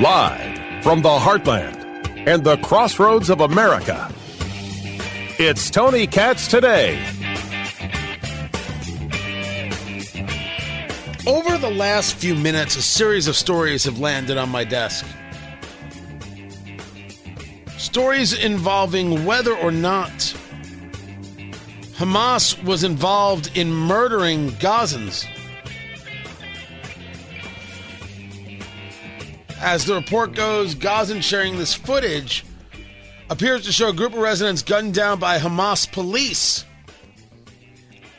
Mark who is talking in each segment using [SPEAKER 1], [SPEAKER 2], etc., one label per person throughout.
[SPEAKER 1] Live from the heartland and the crossroads of America, it's Tony Katz today.
[SPEAKER 2] Over the last few minutes, a series of stories have landed on my desk. Stories involving whether or not Hamas was involved in murdering Gazans. As the report goes, Gazan sharing this footage appears to show a group of residents gunned down by Hamas police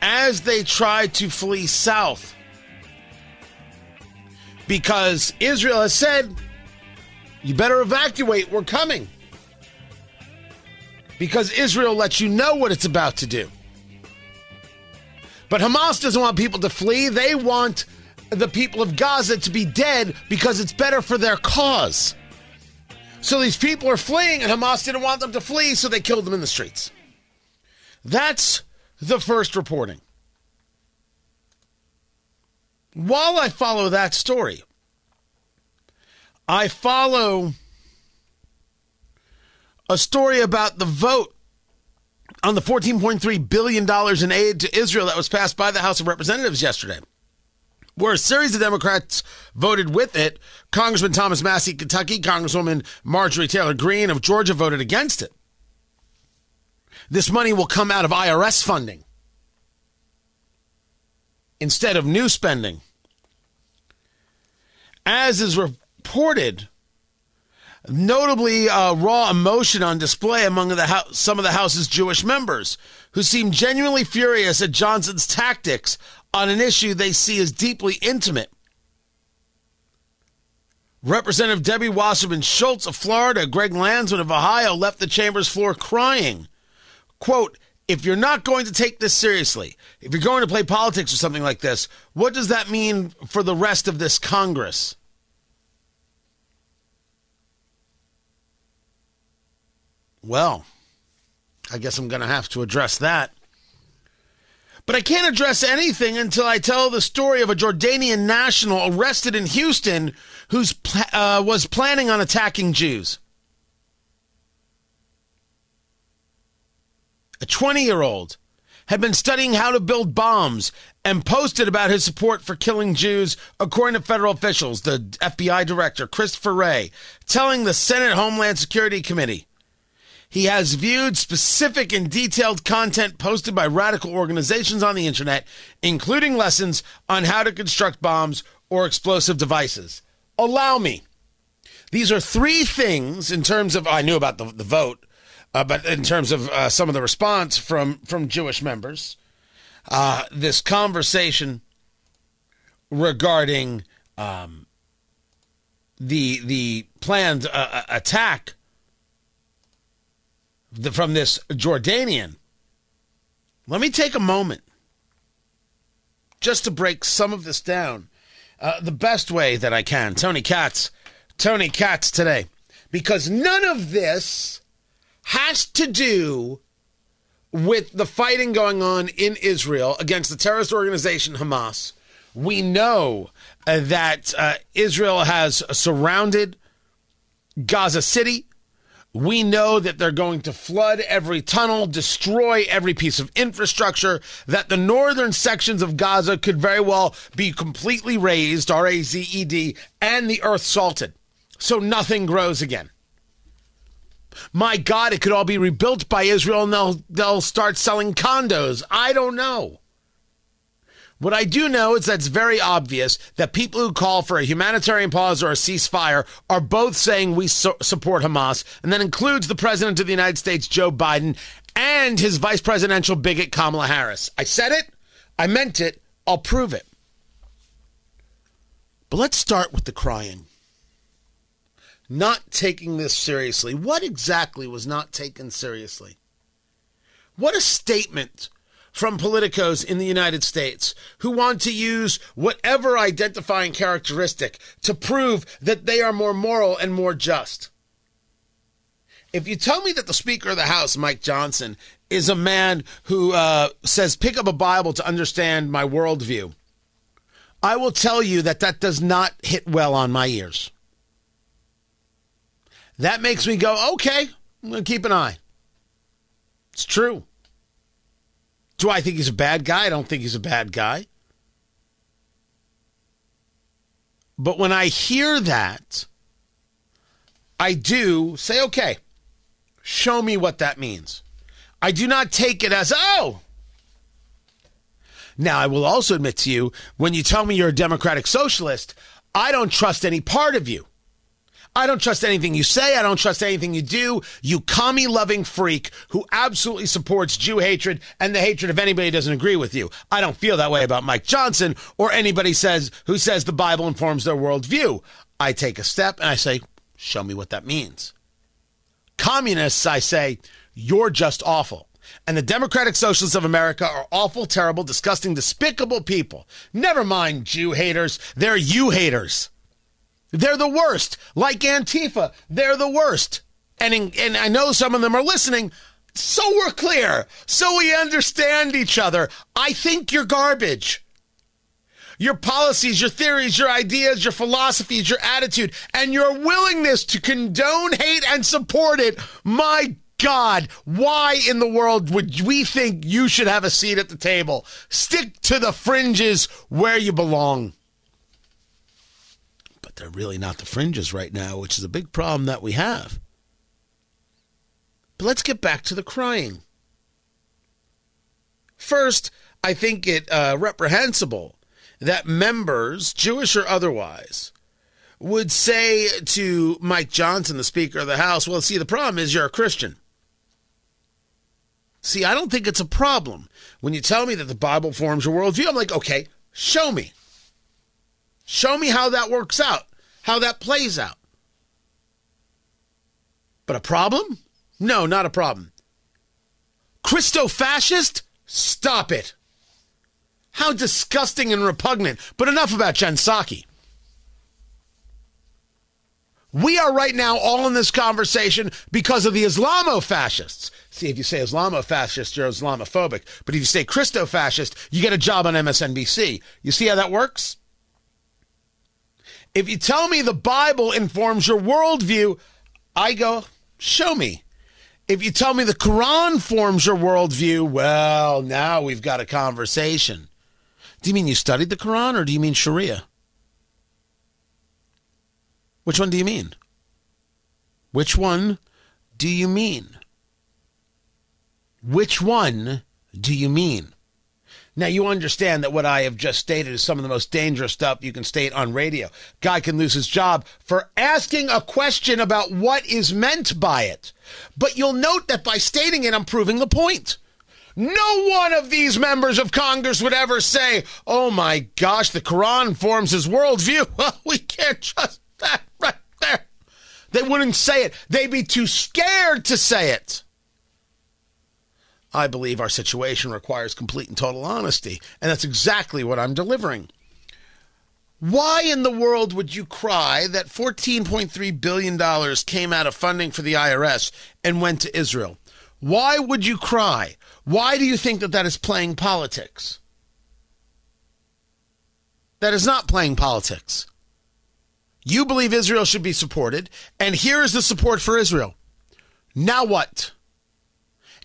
[SPEAKER 2] as they try to flee south. Because Israel has said, you better evacuate, we're coming. Because Israel lets you know what it's about to do. But Hamas doesn't want people to flee. They want the people of Gaza to be dead because it's better for their cause. So these people are fleeing, and Hamas didn't want them to flee, so they killed them in the streets. That's the first reporting. While I follow that story, I follow a story about the vote on the $14.3 billion in aid to Israel that was passed by the House of Representatives yesterday where a series of Democrats voted with it. Congressman Thomas Massie, Kentucky, Congresswoman Marjorie Taylor Greene of Georgia voted against it. This money will come out of IRS funding instead of new spending. As is reported, notably uh, raw emotion on display among the some of the House's Jewish members, who seem genuinely furious at Johnson's tactics on an issue they see as deeply intimate. Representative Debbie Wasserman Schultz of Florida, Greg Landsman of Ohio left the chamber's floor crying. Quote, if you're not going to take this seriously, if you're going to play politics or something like this, what does that mean for the rest of this Congress? Well, I guess I'm going to have to address that. But I can't address anything until I tell the story of a Jordanian national arrested in Houston who uh, was planning on attacking Jews. A 20 year old had been studying how to build bombs and posted about his support for killing Jews, according to federal officials, the FBI director, Christopher Wray, telling the Senate Homeland Security Committee. He has viewed specific and detailed content posted by radical organizations on the internet, including lessons on how to construct bombs or explosive devices. Allow me. These are three things in terms of, I knew about the, the vote, uh, but in terms of uh, some of the response from, from Jewish members, uh, this conversation regarding um, the, the planned uh, attack the, from this Jordanian. Let me take a moment just to break some of this down uh, the best way that I can. Tony Katz, Tony Katz today. Because none of this has to do with the fighting going on in Israel against the terrorist organization Hamas. We know uh, that uh, Israel has surrounded Gaza City. We know that they're going to flood every tunnel, destroy every piece of infrastructure, that the northern sections of Gaza could very well be completely razed, R A Z E D, and the earth salted. So nothing grows again. My God, it could all be rebuilt by Israel and they'll, they'll start selling condos. I don't know. What I do know is that it's very obvious that people who call for a humanitarian pause or a ceasefire are both saying we support Hamas, and that includes the President of the United States, Joe Biden, and his vice presidential bigot, Kamala Harris. I said it, I meant it, I'll prove it. But let's start with the crying. Not taking this seriously. What exactly was not taken seriously? What a statement from politicos in the United States who want to use whatever identifying characteristic to prove that they are more moral and more just. If you tell me that the Speaker of the House, Mike Johnson, is a man who uh, says, pick up a Bible to understand my worldview, I will tell you that that does not hit well on my ears. That makes me go, okay, I'm going to keep an eye. It's true. Do I think he's a bad guy? I don't think he's a bad guy. But when I hear that, I do say, okay, show me what that means. I do not take it as, oh. Now, I will also admit to you, when you tell me you're a democratic socialist, I don't trust any part of you. I don't trust anything you say. I don't trust anything you do. You commie loving freak who absolutely supports Jew hatred and the hatred of anybody who doesn't agree with you. I don't feel that way about Mike Johnson or anybody says who says the Bible informs their worldview. I take a step and I say, show me what that means. Communists, I say, you're just awful. And the Democratic Socialists of America are awful, terrible, disgusting, despicable people. Never mind Jew haters, they're you haters. They're the worst. Like Antifa, they're the worst. And, in, and I know some of them are listening. So we're clear. So we understand each other. I think you're garbage. Your policies, your theories, your ideas, your philosophies, your attitude, and your willingness to condone hate and support it. My God, why in the world would we think you should have a seat at the table? Stick to the fringes where you belong but they're really not the fringes right now, which is a big problem that we have. But let's get back to the crying. First, I think it uh, reprehensible that members, Jewish or otherwise, would say to Mike Johnson, the Speaker of the House, well, see, the problem is you're a Christian. See, I don't think it's a problem. When you tell me that the Bible forms your worldview, I'm like, okay, show me. Show me how that works out, how that plays out. But a problem? No, not a problem. Christo fascist? Stop it. How disgusting and repugnant. But enough about Jen Psaki. We are right now all in this conversation because of the Islamo fascists. See, if you say Islamo fascist, you're Islamophobic. But if you say Christo fascist, you get a job on MSNBC. You see how that works? If you tell me the Bible informs your worldview, I go, show me. If you tell me the Quran forms your worldview, well, now we've got a conversation. Do you mean you studied the Quran or do you mean Sharia? Which one do you mean? Which one do you mean? Which one do you mean? Now, you understand that what I have just stated is some of the most dangerous stuff you can state on radio. Guy can lose his job for asking a question about what is meant by it. But you'll note that by stating it, I'm proving the point. No one of these members of Congress would ever say, oh my gosh, the Quran forms his worldview. We can't trust that right there. They wouldn't say it. They'd be too scared to say it. I believe our situation requires complete and total honesty, and that's exactly what I'm delivering. Why in the world would you cry that $14.3 billion came out of funding for the IRS and went to Israel? Why would you cry? Why do you think that that is playing politics? That is not playing politics. You believe Israel should be supported, and here is the support for Israel. Now what?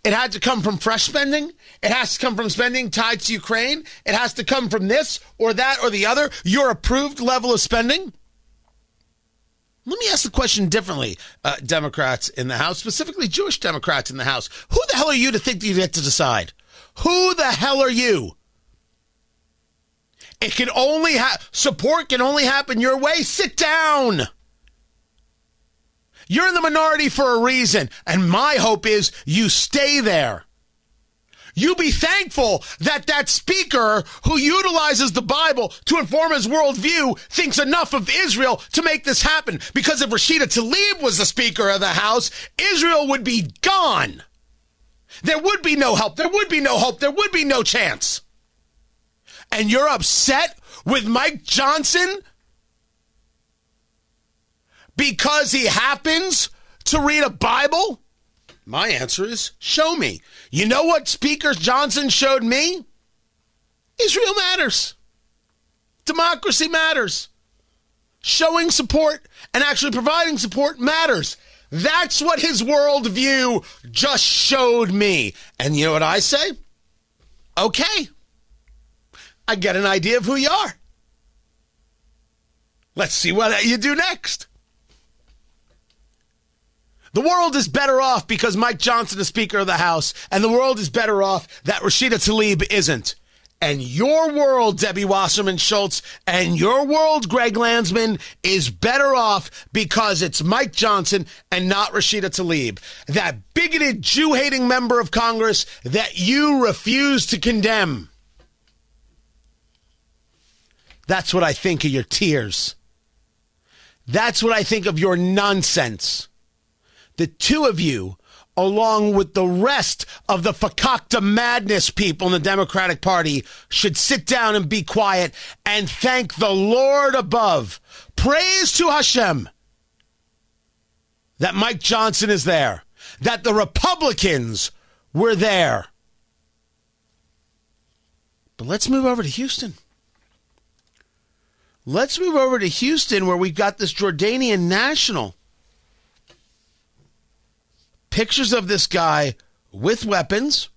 [SPEAKER 2] It had to come from fresh spending. It has to come from spending tied to Ukraine. It has to come from this or that or the other, your approved level of spending. Let me ask the question differently, uh, Democrats in the House, specifically Jewish Democrats in the House. Who the hell are you to think that you get to decide? Who the hell are you? It can only have support can only happen your way. Sit down. You're in the minority for a reason, and my hope is you stay there. You be thankful that that speaker who utilizes the Bible to inform his worldview thinks enough of Israel to make this happen. Because if Rashida Tlaib was the Speaker of the House, Israel would be gone. There would be no help. There would be no hope. There would be no chance. And you're upset with Mike Johnson because he happens to read a Bible? My answer is show me. You know what Speaker Johnson showed me? Israel matters. democracy matters. Showing support and actually providing support matters. That's what his worldview just showed me. And you know what I say? Okay. I get an idea of who you are. Let's see what you do next. The world is better off because Mike Johnson is Speaker of the House, and the world is better off that Rashida Tlaib isn't. And your world, Debbie Wasserman Schultz, and your world, Greg Landsman, is better off because it's Mike Johnson and not Rashida Tlaib. That bigoted Jew hating member of Congress that you refuse to condemn. That's what I think of your tears. That's what I think of your nonsense. The two of you along with the rest of the fakakta madness people in the Democratic Party, should sit down and be quiet and thank the Lord above. Praise to Hashem that Mike Johnson is there, that the Republicans were there. But let's move over to Houston. Let's move over to Houston where we've got this Jordanian national pictures of this guy with weapons.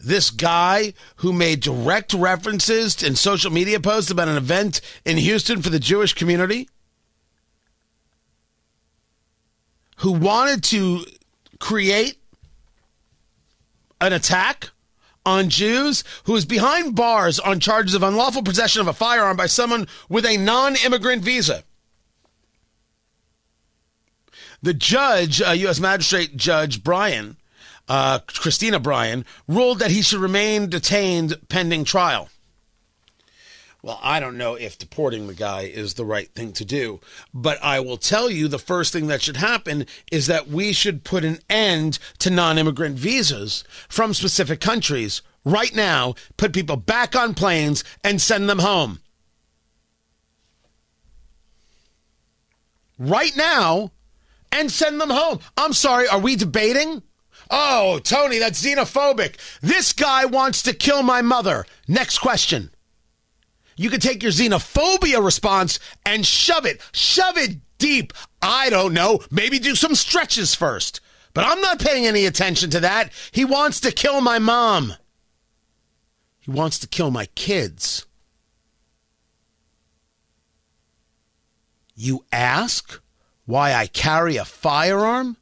[SPEAKER 2] This guy who made direct references in social media posts about an event in Houston for the Jewish community, who wanted to create an attack on Jews, who is behind bars on charges of unlawful possession of a firearm by someone with a non immigrant visa. The judge, uh, U.S. Magistrate Judge Bryan, uh, Christina Bryan, ruled that he should remain detained pending trial. Well, I don't know if deporting the guy is the right thing to do, but I will tell you the first thing that should happen is that we should put an end to non immigrant visas from specific countries right now, put people back on planes, and send them home. Right now, and send them home. I'm sorry, are we debating? Oh, Tony, that's xenophobic. This guy wants to kill my mother. Next question. You can take your xenophobia response and shove it, shove it deep. I don't know. Maybe do some stretches first. But I'm not paying any attention to that. He wants to kill my mom. He wants to kill my kids. You ask? Why I carry a firearm?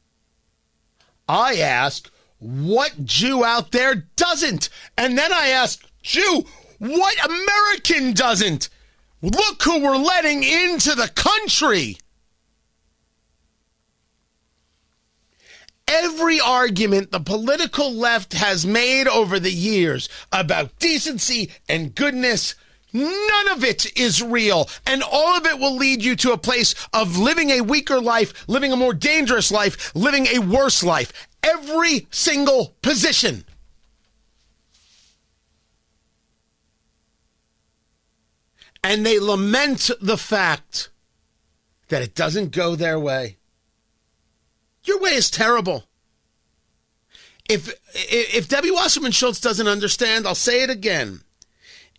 [SPEAKER 2] I ask, what Jew out there doesn't? And then I ask, Jew, what American doesn't? Look who we're letting into the country. Every argument the political left has made over the years about decency and goodness None of it is real. And all of it will lead you to a place of living a weaker life, living a more dangerous life, living a worse life. Every single position. And they lament the fact that it doesn't go their way. Your way is terrible. If if Debbie Wasserman Schultz doesn't understand, I'll say it again.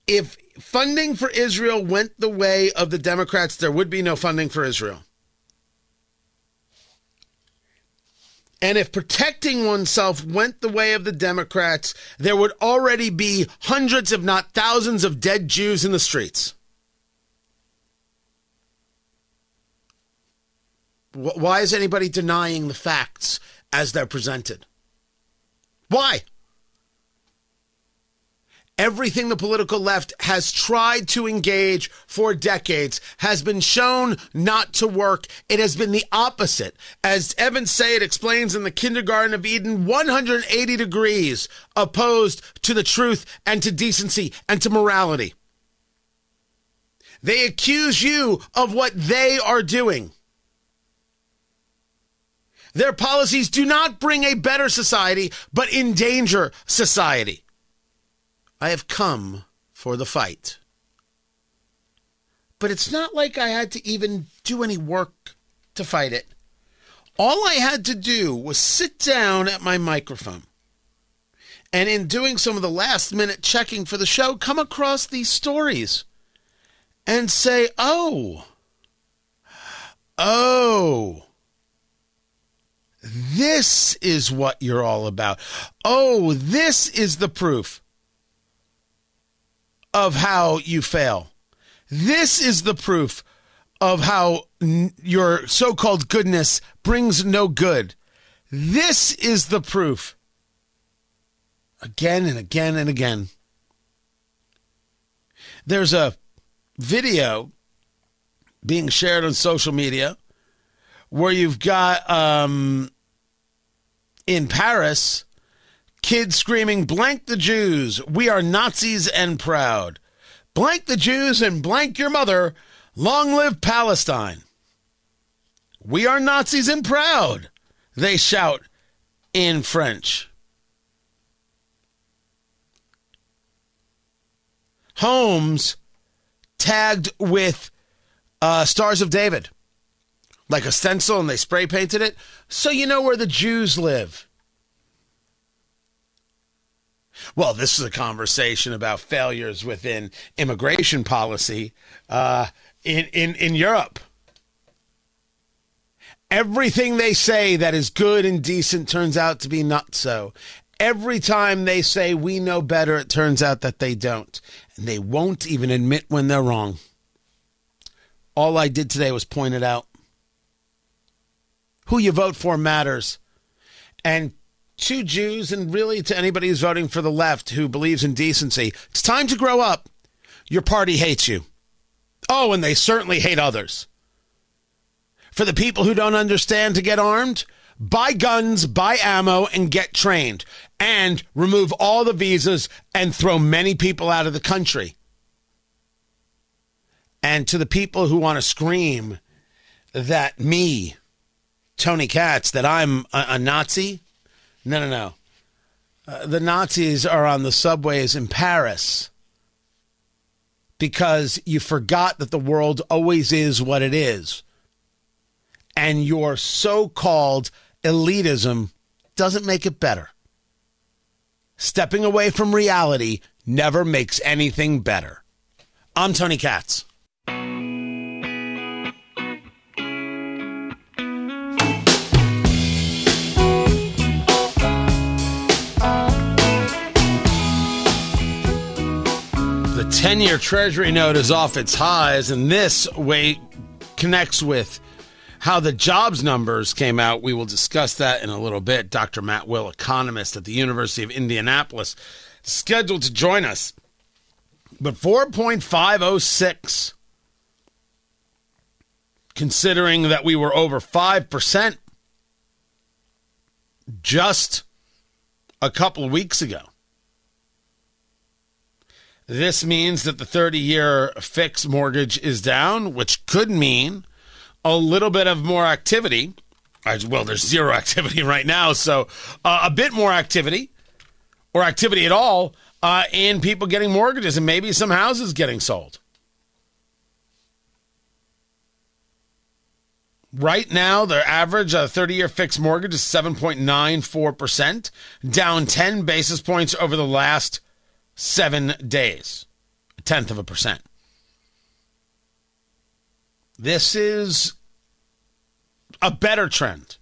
[SPEAKER 2] If funding for Israel went the way of the Democrats, there would be no funding for Israel. And if protecting oneself went the way of the Democrats, there would already be hundreds, if not thousands, of dead Jews in the streets. Why is anybody denying the facts as they're presented? Why? Everything the political left has tried to engage for decades has been shown not to work. It has been the opposite. As Evan Sayet explains in the Kindergarten of Eden, 180 degrees opposed to the truth and to decency and to morality. They accuse you of what they are doing. Their policies do not bring a better society, but endanger society. I have come for the fight. But it's not like I had to even do any work to fight it. All I had to do was sit down at my microphone and in doing some of the last minute checking for the show, come across these stories and say, oh, oh, this is what you're all about. Oh, this is the proof of how you fail. This is the proof of how n- your so called goodness brings no good. This is the proof. Again and again and again. There's a video being shared on social media where you've got um, in Paris kids screaming, blank the Jews, we are Nazis and proud. Blank the Jews and blank your mother, long live Palestine. We are Nazis and proud, they shout in French. Homes tagged with uh, Stars of David, like a stencil, and they spray painted it, so you know where the Jews live. Well, this is a conversation about failures within immigration policy uh, in, in, in Europe. Everything they say that is good and decent turns out to be not so. Every time they say we know better, it turns out that they don't. And they won't even admit when they're wrong. All I did today was point it out. Who you vote for matters. And to Jews and really to anybody who's voting for the left who believes in decency, it's time to grow up. Your party hates you. Oh, and they certainly hate others. For the people who don't understand to get armed, buy guns, buy ammo, and get trained. And remove all the visas and throw many people out of the country. And to the people who want to scream that me, Tony Katz, that I'm a, a Nazi, no, no, no. Uh, the Nazis are on the subways in Paris because you forgot that the world always is what it is. And your so called elitism doesn't make it better. Stepping away from reality never makes anything better. I'm Tony Katz. The 10 year Treasury note is off its highs, and this way connects with how the jobs numbers came out. We will discuss that in a little bit. Dr. Matt Will, economist at the University of Indianapolis, scheduled to join us. But 4.506, considering that we were over 5% just a couple of weeks ago. This means that the 30 year fixed mortgage is down, which could mean a little bit of more activity. Well, there's zero activity right now, so uh, a bit more activity or activity at all uh, in people getting mortgages and maybe some houses getting sold. Right now, the average 30 year fixed mortgage is 7.94%, down 10 basis points over the last seven days, a tenth of a percent. This is a better trend.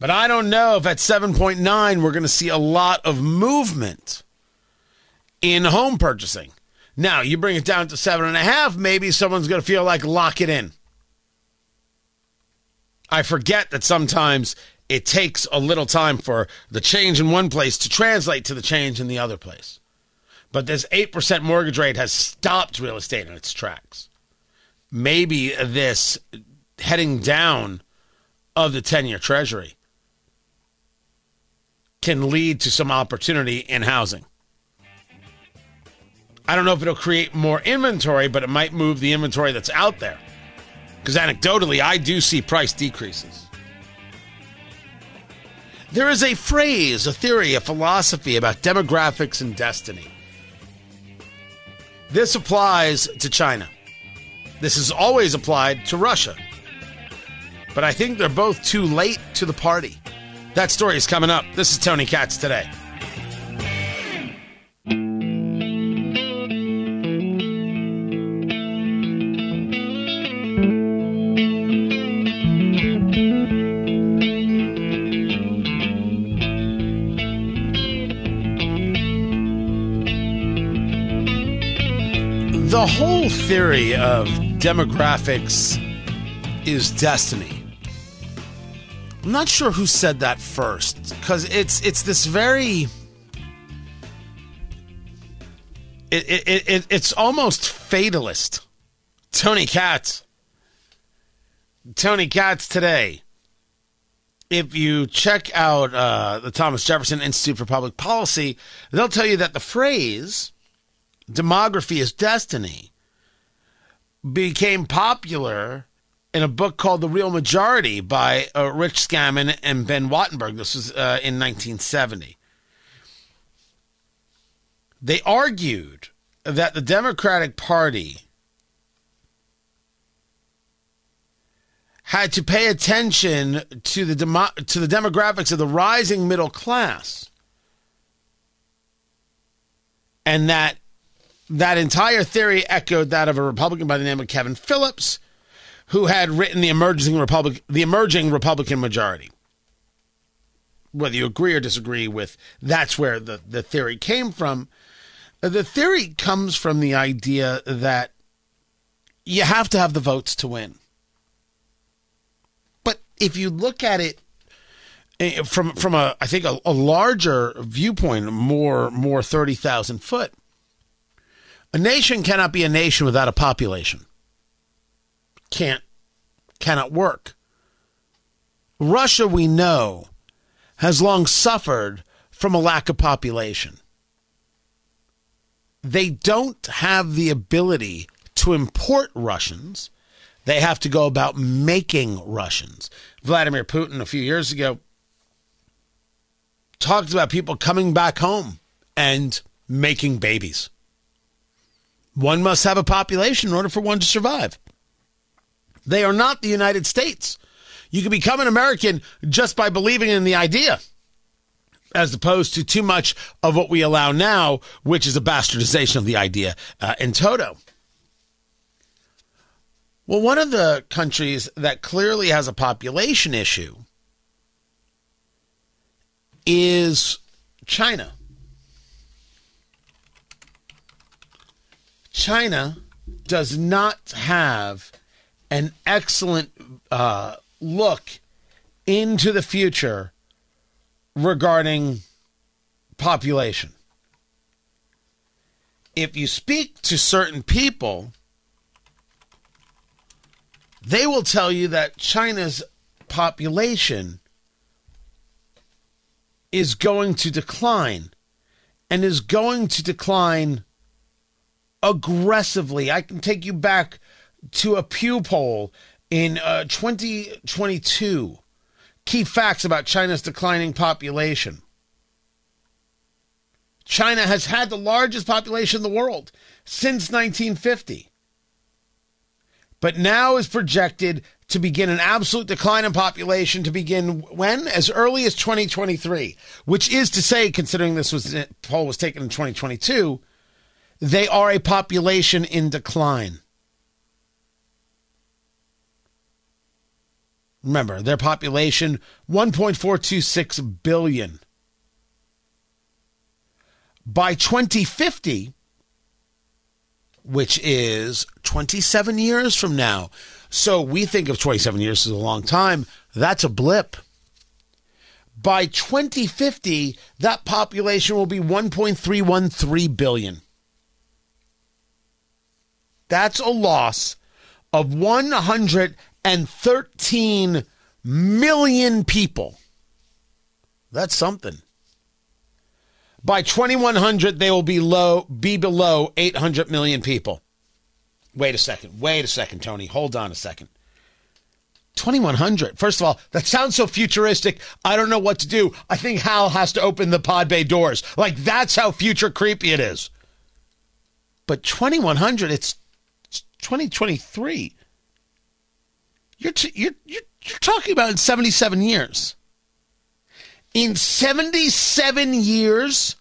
[SPEAKER 2] But I don't know if at 7.9 we're going to see a lot of movement in home purchasing. Now, you bring it down to seven and a half, maybe someone's going to feel like lock it in. I forget that sometimes it takes a little time for the change in one place to translate to the change in the other place. But this 8% mortgage rate has stopped real estate in its tracks. Maybe this heading down of the 10 year treasury can lead to some opportunity in housing. I don't know if it'll create more inventory, but it might move the inventory that's out there. Because anecdotally, I do see price decreases. There is a phrase, a theory, a philosophy about demographics and destiny. This applies to China. This is always applied to Russia. But I think they're both too late to the party. That story is coming up. This is Tony Katz today. The whole theory of demographics is destiny. I'm not sure who said that first because it's it's this very it, it, it, it's almost fatalist. Tony Katz. Tony Katz today. If you check out uh, the Thomas Jefferson Institute for Public Policy, they'll tell you that the phrase demography is destiny became popular in a book called The Real Majority by uh, Rich Scammon and Ben Wattenberg. This was uh, in 1970. They argued that the Democratic Party had to pay attention to the demo- to the demographics of the rising middle class and that that entire theory echoed that of a Republican by the name of Kevin Phillips who had written the emerging republic the emerging Republican majority. Whether you agree or disagree with that's where the, the theory came from. The theory comes from the idea that you have to have the votes to win. But if you look at it eh, from from a I think a, a larger viewpoint, more more thirty thousand foot, a nation cannot be a nation without a population. Can't cannot work. Russia, we know, has long suffered from a lack of population. They don't have the ability to import Russians they have to go about making Russians. Vladimir Putin, a few years ago, talked about people coming back home and making babies. One must have a population in order for one to survive. They are not the United States. You can become an American just by believing in the idea, as opposed to too much of what we allow now, which is a bastardization of the idea uh, in toto. Well, one of the countries that clearly has a population issue is China. China does not have an excellent uh, look into the future regarding population. If you speak to certain people, they will tell you that China's population is going to decline and is going to decline aggressively. I can take you back to a Pew poll in uh, 2022. Key facts about China's declining population. China has had the largest population in the world since 1950 but now is projected to begin an absolute decline in population to begin when as early as 2023 which is to say considering this was poll was taken in 2022 they are a population in decline remember their population 1.426 billion by 2050 which is 27 years from now. So we think of 27 years as a long time. That's a blip. By 2050, that population will be 1.313 billion. That's a loss of 113 million people. That's something. By 2100, they will be low, be below 800 million people. Wait a second. Wait a second, Tony. Hold on a second. 2100. First of all, that sounds so futuristic. I don't know what to do. I think Hal has to open the pod bay doors. Like, that's how future creepy it is. But 2100, it's 2023. You're, t- you're, you're, you're talking about in 77 years. In 77 years,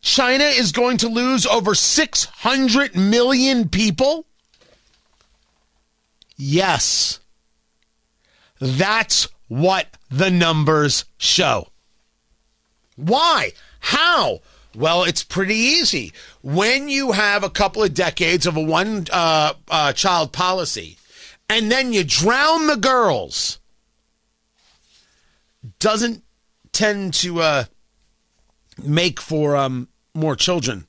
[SPEAKER 2] China is going to lose over 600 million people? Yes. That's what the numbers show. Why? How? Well, it's pretty easy. When you have a couple of decades of a one uh, uh, child policy and then you drown the girls, doesn't tend to uh, make for um, more children.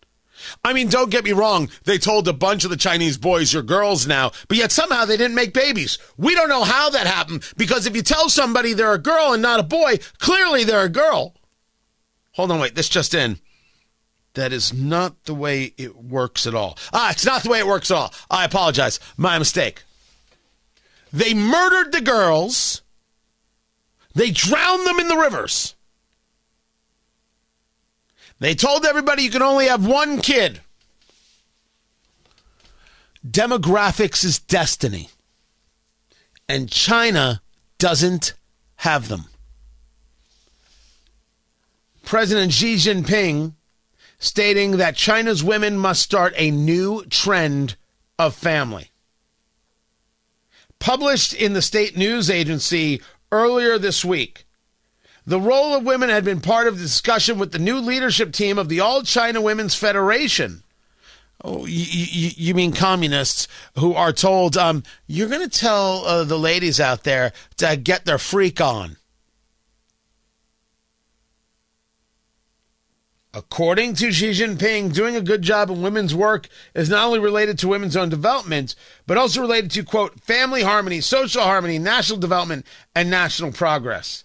[SPEAKER 2] I mean, don't get me wrong. They told a bunch of the Chinese boys, you're girls now, but yet somehow they didn't make babies. We don't know how that happened because if you tell somebody they're a girl and not a boy, clearly they're a girl. Hold on, wait, this just in. That is not the way it works at all. Ah, it's not the way it works at all. I apologize. My mistake. They murdered the girls. They drowned them in the rivers. They told everybody you can only have one kid. Demographics is destiny. And China doesn't have them. President Xi Jinping stating that China's women must start a new trend of family. Published in the state news agency earlier this week, the role of women had been part of the discussion with the new leadership team of the All China Women's Federation. Oh, you, you, you mean communists who are told, um, you're going to tell uh, the ladies out there to get their freak on. According to Xi Jinping, doing a good job in women's work is not only related to women's own development, but also related to, quote, family harmony, social harmony, national development, and national progress.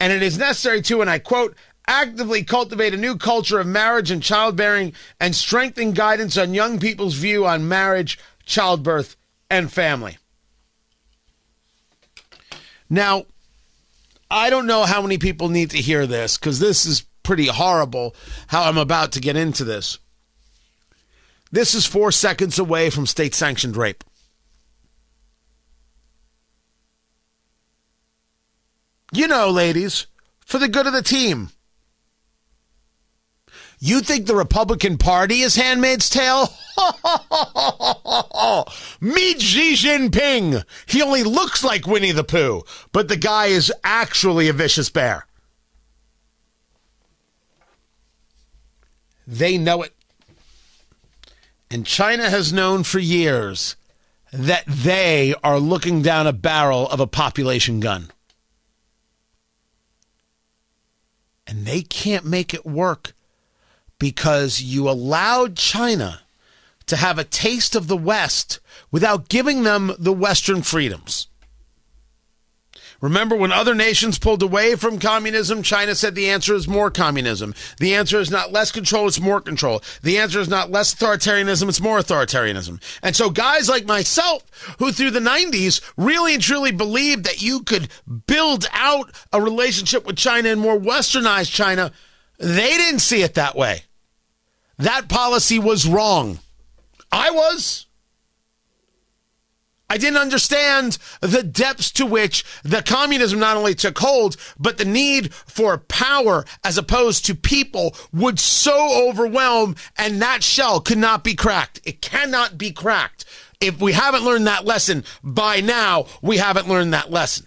[SPEAKER 2] And it is necessary to, and I quote, actively cultivate a new culture of marriage and childbearing and strengthen guidance on young people's view on marriage, childbirth, and family. Now, I don't know how many people need to hear this because this is pretty horrible how I'm about to get into this. This is four seconds away from state sanctioned rape. You know, ladies, for the good of the team. You think the Republican Party is Handmaid's Tale? Meet Xi Jinping. He only looks like Winnie the Pooh, but the guy is actually a vicious bear. They know it. And China has known for years that they are looking down a barrel of a population gun. And they can't make it work because you allowed China to have a taste of the West without giving them the Western freedoms. Remember when other nations pulled away from communism, China said the answer is more communism. The answer is not less control, it's more control. The answer is not less authoritarianism, it's more authoritarianism. And so guys like myself, who through the 90s really and truly believed that you could build out a relationship with China and more westernized China, they didn't see it that way. That policy was wrong. I was. I didn't understand the depths to which the communism not only took hold, but the need for power as opposed to people would so overwhelm and that shell could not be cracked. It cannot be cracked. If we haven't learned that lesson by now, we haven't learned that lesson.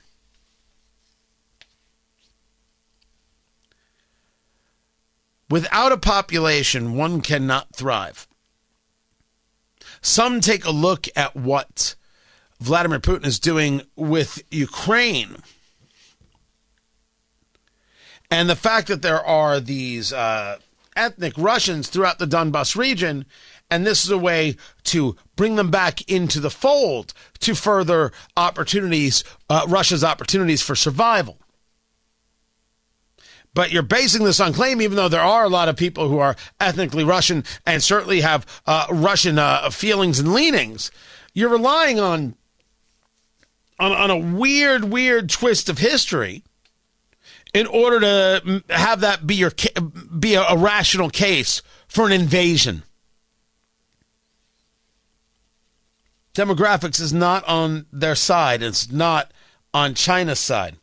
[SPEAKER 2] Without a population, one cannot thrive. Some take a look at what Vladimir Putin is doing with Ukraine. And the fact that there are these uh, ethnic Russians throughout the Donbass region, and this is a way to bring them back into the fold to further opportunities, uh, Russia's opportunities for survival. But you're basing this on claim, even though there are a lot of people who are ethnically Russian and certainly have uh, Russian uh, feelings and leanings. You're relying on on, on a weird, weird twist of history in order to have that be your be a, a rational case for an invasion. Demographics is not on their side. It's not on China's side.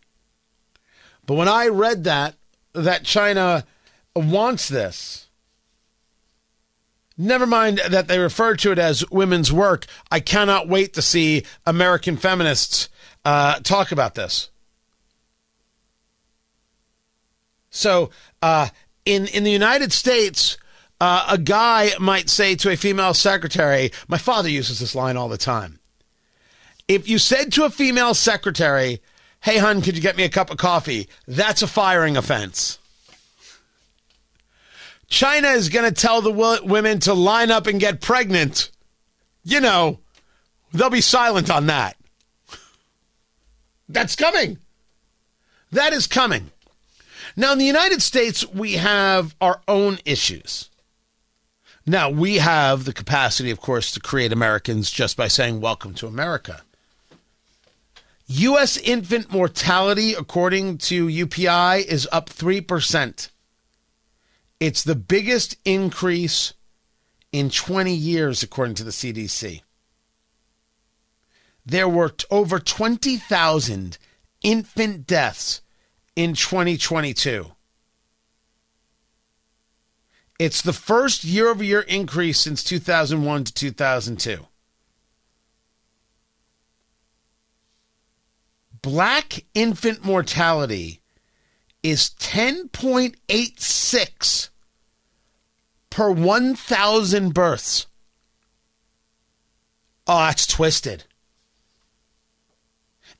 [SPEAKER 2] But when I read that that China wants this, never mind that they refer to it as women's work, I cannot wait to see American feminists uh, talk about this. So, uh, in in the United States, uh, a guy might say to a female secretary, my father uses this line all the time. If you said to a female secretary, hey, hun, could you get me a cup of coffee? That's a firing offense. China is going to tell the women to line up and get pregnant. You know, they'll be silent on that. That's coming. That is coming. Now, in the United States, we have our own issues. Now, we have the capacity, of course, to create Americans just by saying, Welcome to America. U.S. infant mortality, according to UPI, is up 3%. It's the biggest increase in 20 years, according to the CDC. There were over 20,000 infant deaths in 2022. It's the first year over year increase since 2001 to 2002. Black infant mortality is 10.86 per 1,000 births. Oh, that's twisted.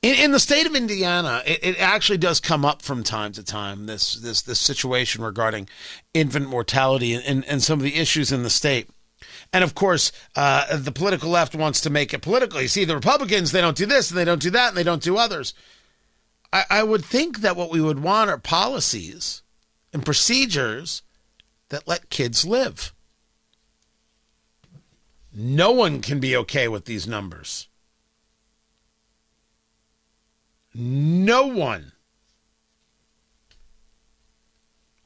[SPEAKER 2] In, in the state of Indiana, it, it, actually does come up from time to time. This this this situation regarding infant mortality and, and, and some of the issues in the state. And of course, uh, the political left wants to make it political. You see, the Republicans they don't do this and they don't do that and they don't do others. I, I would think that what we would want are policies and procedures that let kids live. No one can be okay with these numbers. No one.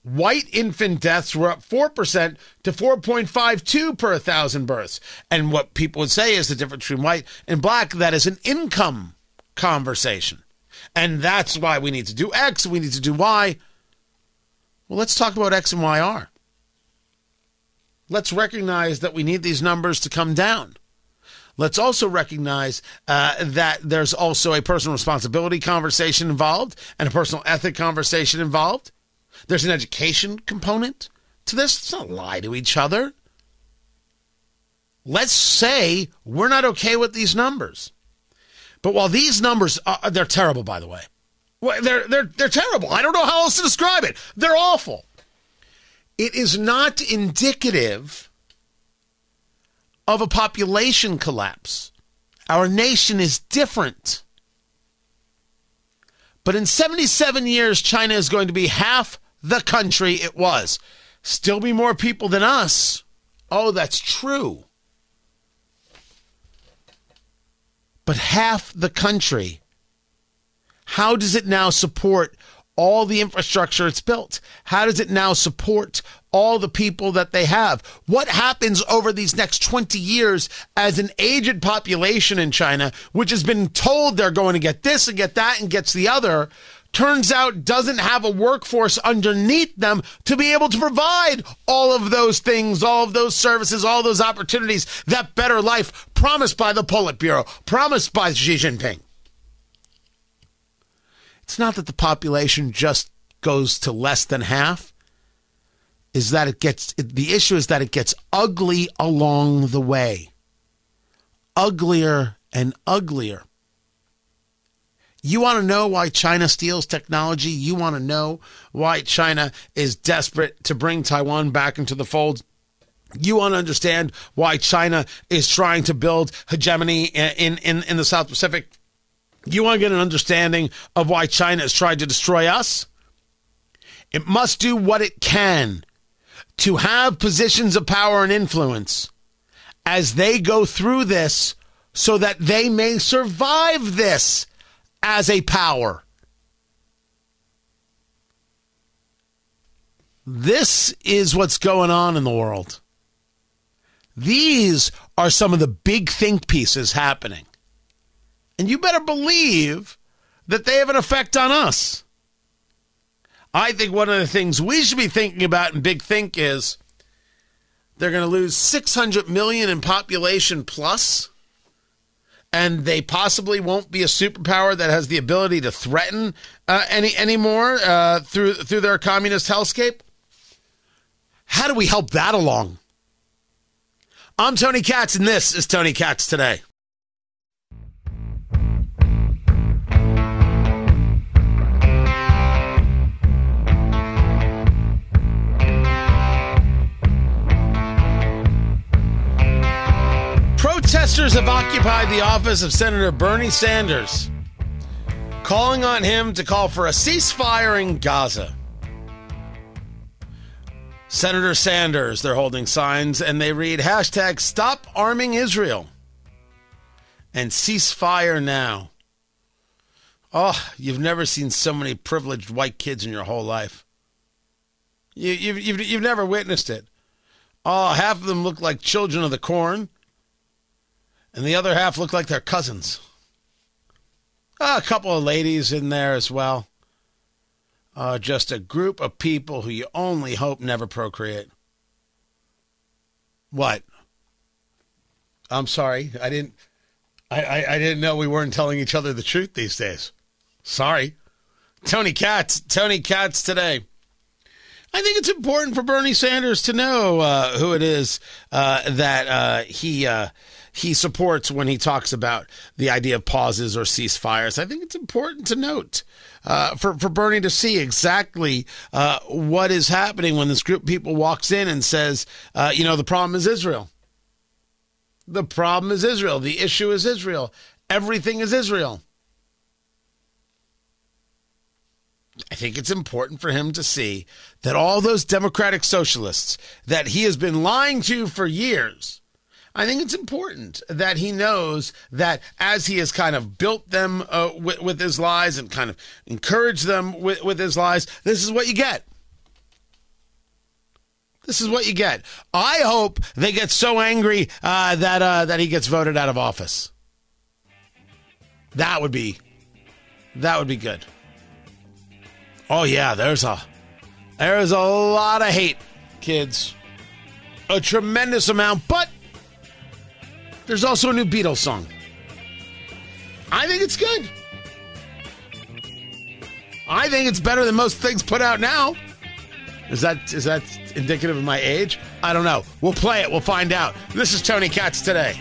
[SPEAKER 2] White infant deaths were up 4% to 4.52 per 1,000 births. And what people would say is the difference between white and black, that is an income conversation. And that's why we need to do X, we need to do Y. Well, let's talk about X and Y are. Let's recognize that we need these numbers to come down. Let's also recognize uh, that there's also a personal responsibility conversation involved and a personal ethic conversation involved. There's an education component to this. Let's not lie to each other. Let's say we're not okay with these numbers. But while these numbers are, they're terrible, by the way. They're, they're, they're terrible. I don't know how else to describe it. They're awful. It is not indicative of a population collapse. Our nation is different. But in 77 years, China is going to be half the country it was. Still be more people than us. Oh, that's true. But half the country. How does it now support all the infrastructure it's built? How does it now support all the people that they have. What happens over these next 20 years as an aged population in China, which has been told they're going to get this and get that and gets the other, turns out doesn't have a workforce underneath them to be able to provide all of those things, all of those services, all those opportunities, that better life promised by the Politburo, promised by Xi Jinping. It's not that the population just goes to less than half is that it gets the issue is that it gets ugly along the way. Uglier and uglier. You want to know why China steals technology? You want to know why China is desperate to bring Taiwan back into the fold? You want to understand why China is trying to build hegemony in, in, in the South Pacific? You want to get an understanding of why China has tried to destroy us? It must do what it can to have positions of power and influence as they go through this so that they may survive this as a power. This is what's going on in the world. These are some of the big think pieces happening. And you better believe that they have an effect on us. I think one of the things we should be thinking about in Big Think is they're going to lose 600 million in population plus, and they possibly won't be a superpower that has the ability to threaten uh, any anymore uh, through through their communist hellscape. How do we help that along? I'm Tony Katz, and this is Tony Katz Today. Protesters have occupied the office of Senator Bernie Sanders, calling on him to call for a ceasefire in Gaza. Senator Sanders, they're holding signs and they read hashtag stop arming Israel and ceasefire now. Oh, you've never seen so many privileged white kids in your whole life. You, you've, you've, you've never witnessed it. Oh, half of them look like children of the corn and the other half look like their cousins. Uh, a couple of ladies in there as well. Uh, just a group of people who you only hope never procreate. What? I'm sorry, I didn't. I, I, I didn't know we weren't telling each other the truth these days. Sorry, Tony Katz. Tony Katz today. I think it's important for Bernie Sanders to know uh, who it is uh, that uh, he uh, he supports when he talks about the idea of pauses or ceasefires. I think it's important to note uh, for for Bernie to see exactly uh, what is happening when this group of people walks in and says, uh, you know, the problem is Israel. The problem is Israel. The issue is Israel. Everything is Israel. I think it's important for him to see that all those democratic socialists that he has been lying to for years I think it's important that he knows that as he has kind of built them uh, with, with, his lies and kind of encouraged them with, with his lies, this is what you get. This is what you get. I hope they get so angry uh, that uh, that he gets voted out of office. That would be that would be good. Oh yeah, there's a there's a lot of hate, kids. A tremendous amount, but there's also a new Beatles song. I think it's good. I think it's better than most things put out now. Is that is that indicative of my age? I don't know. We'll play it. We'll find out. This is Tony Katz today.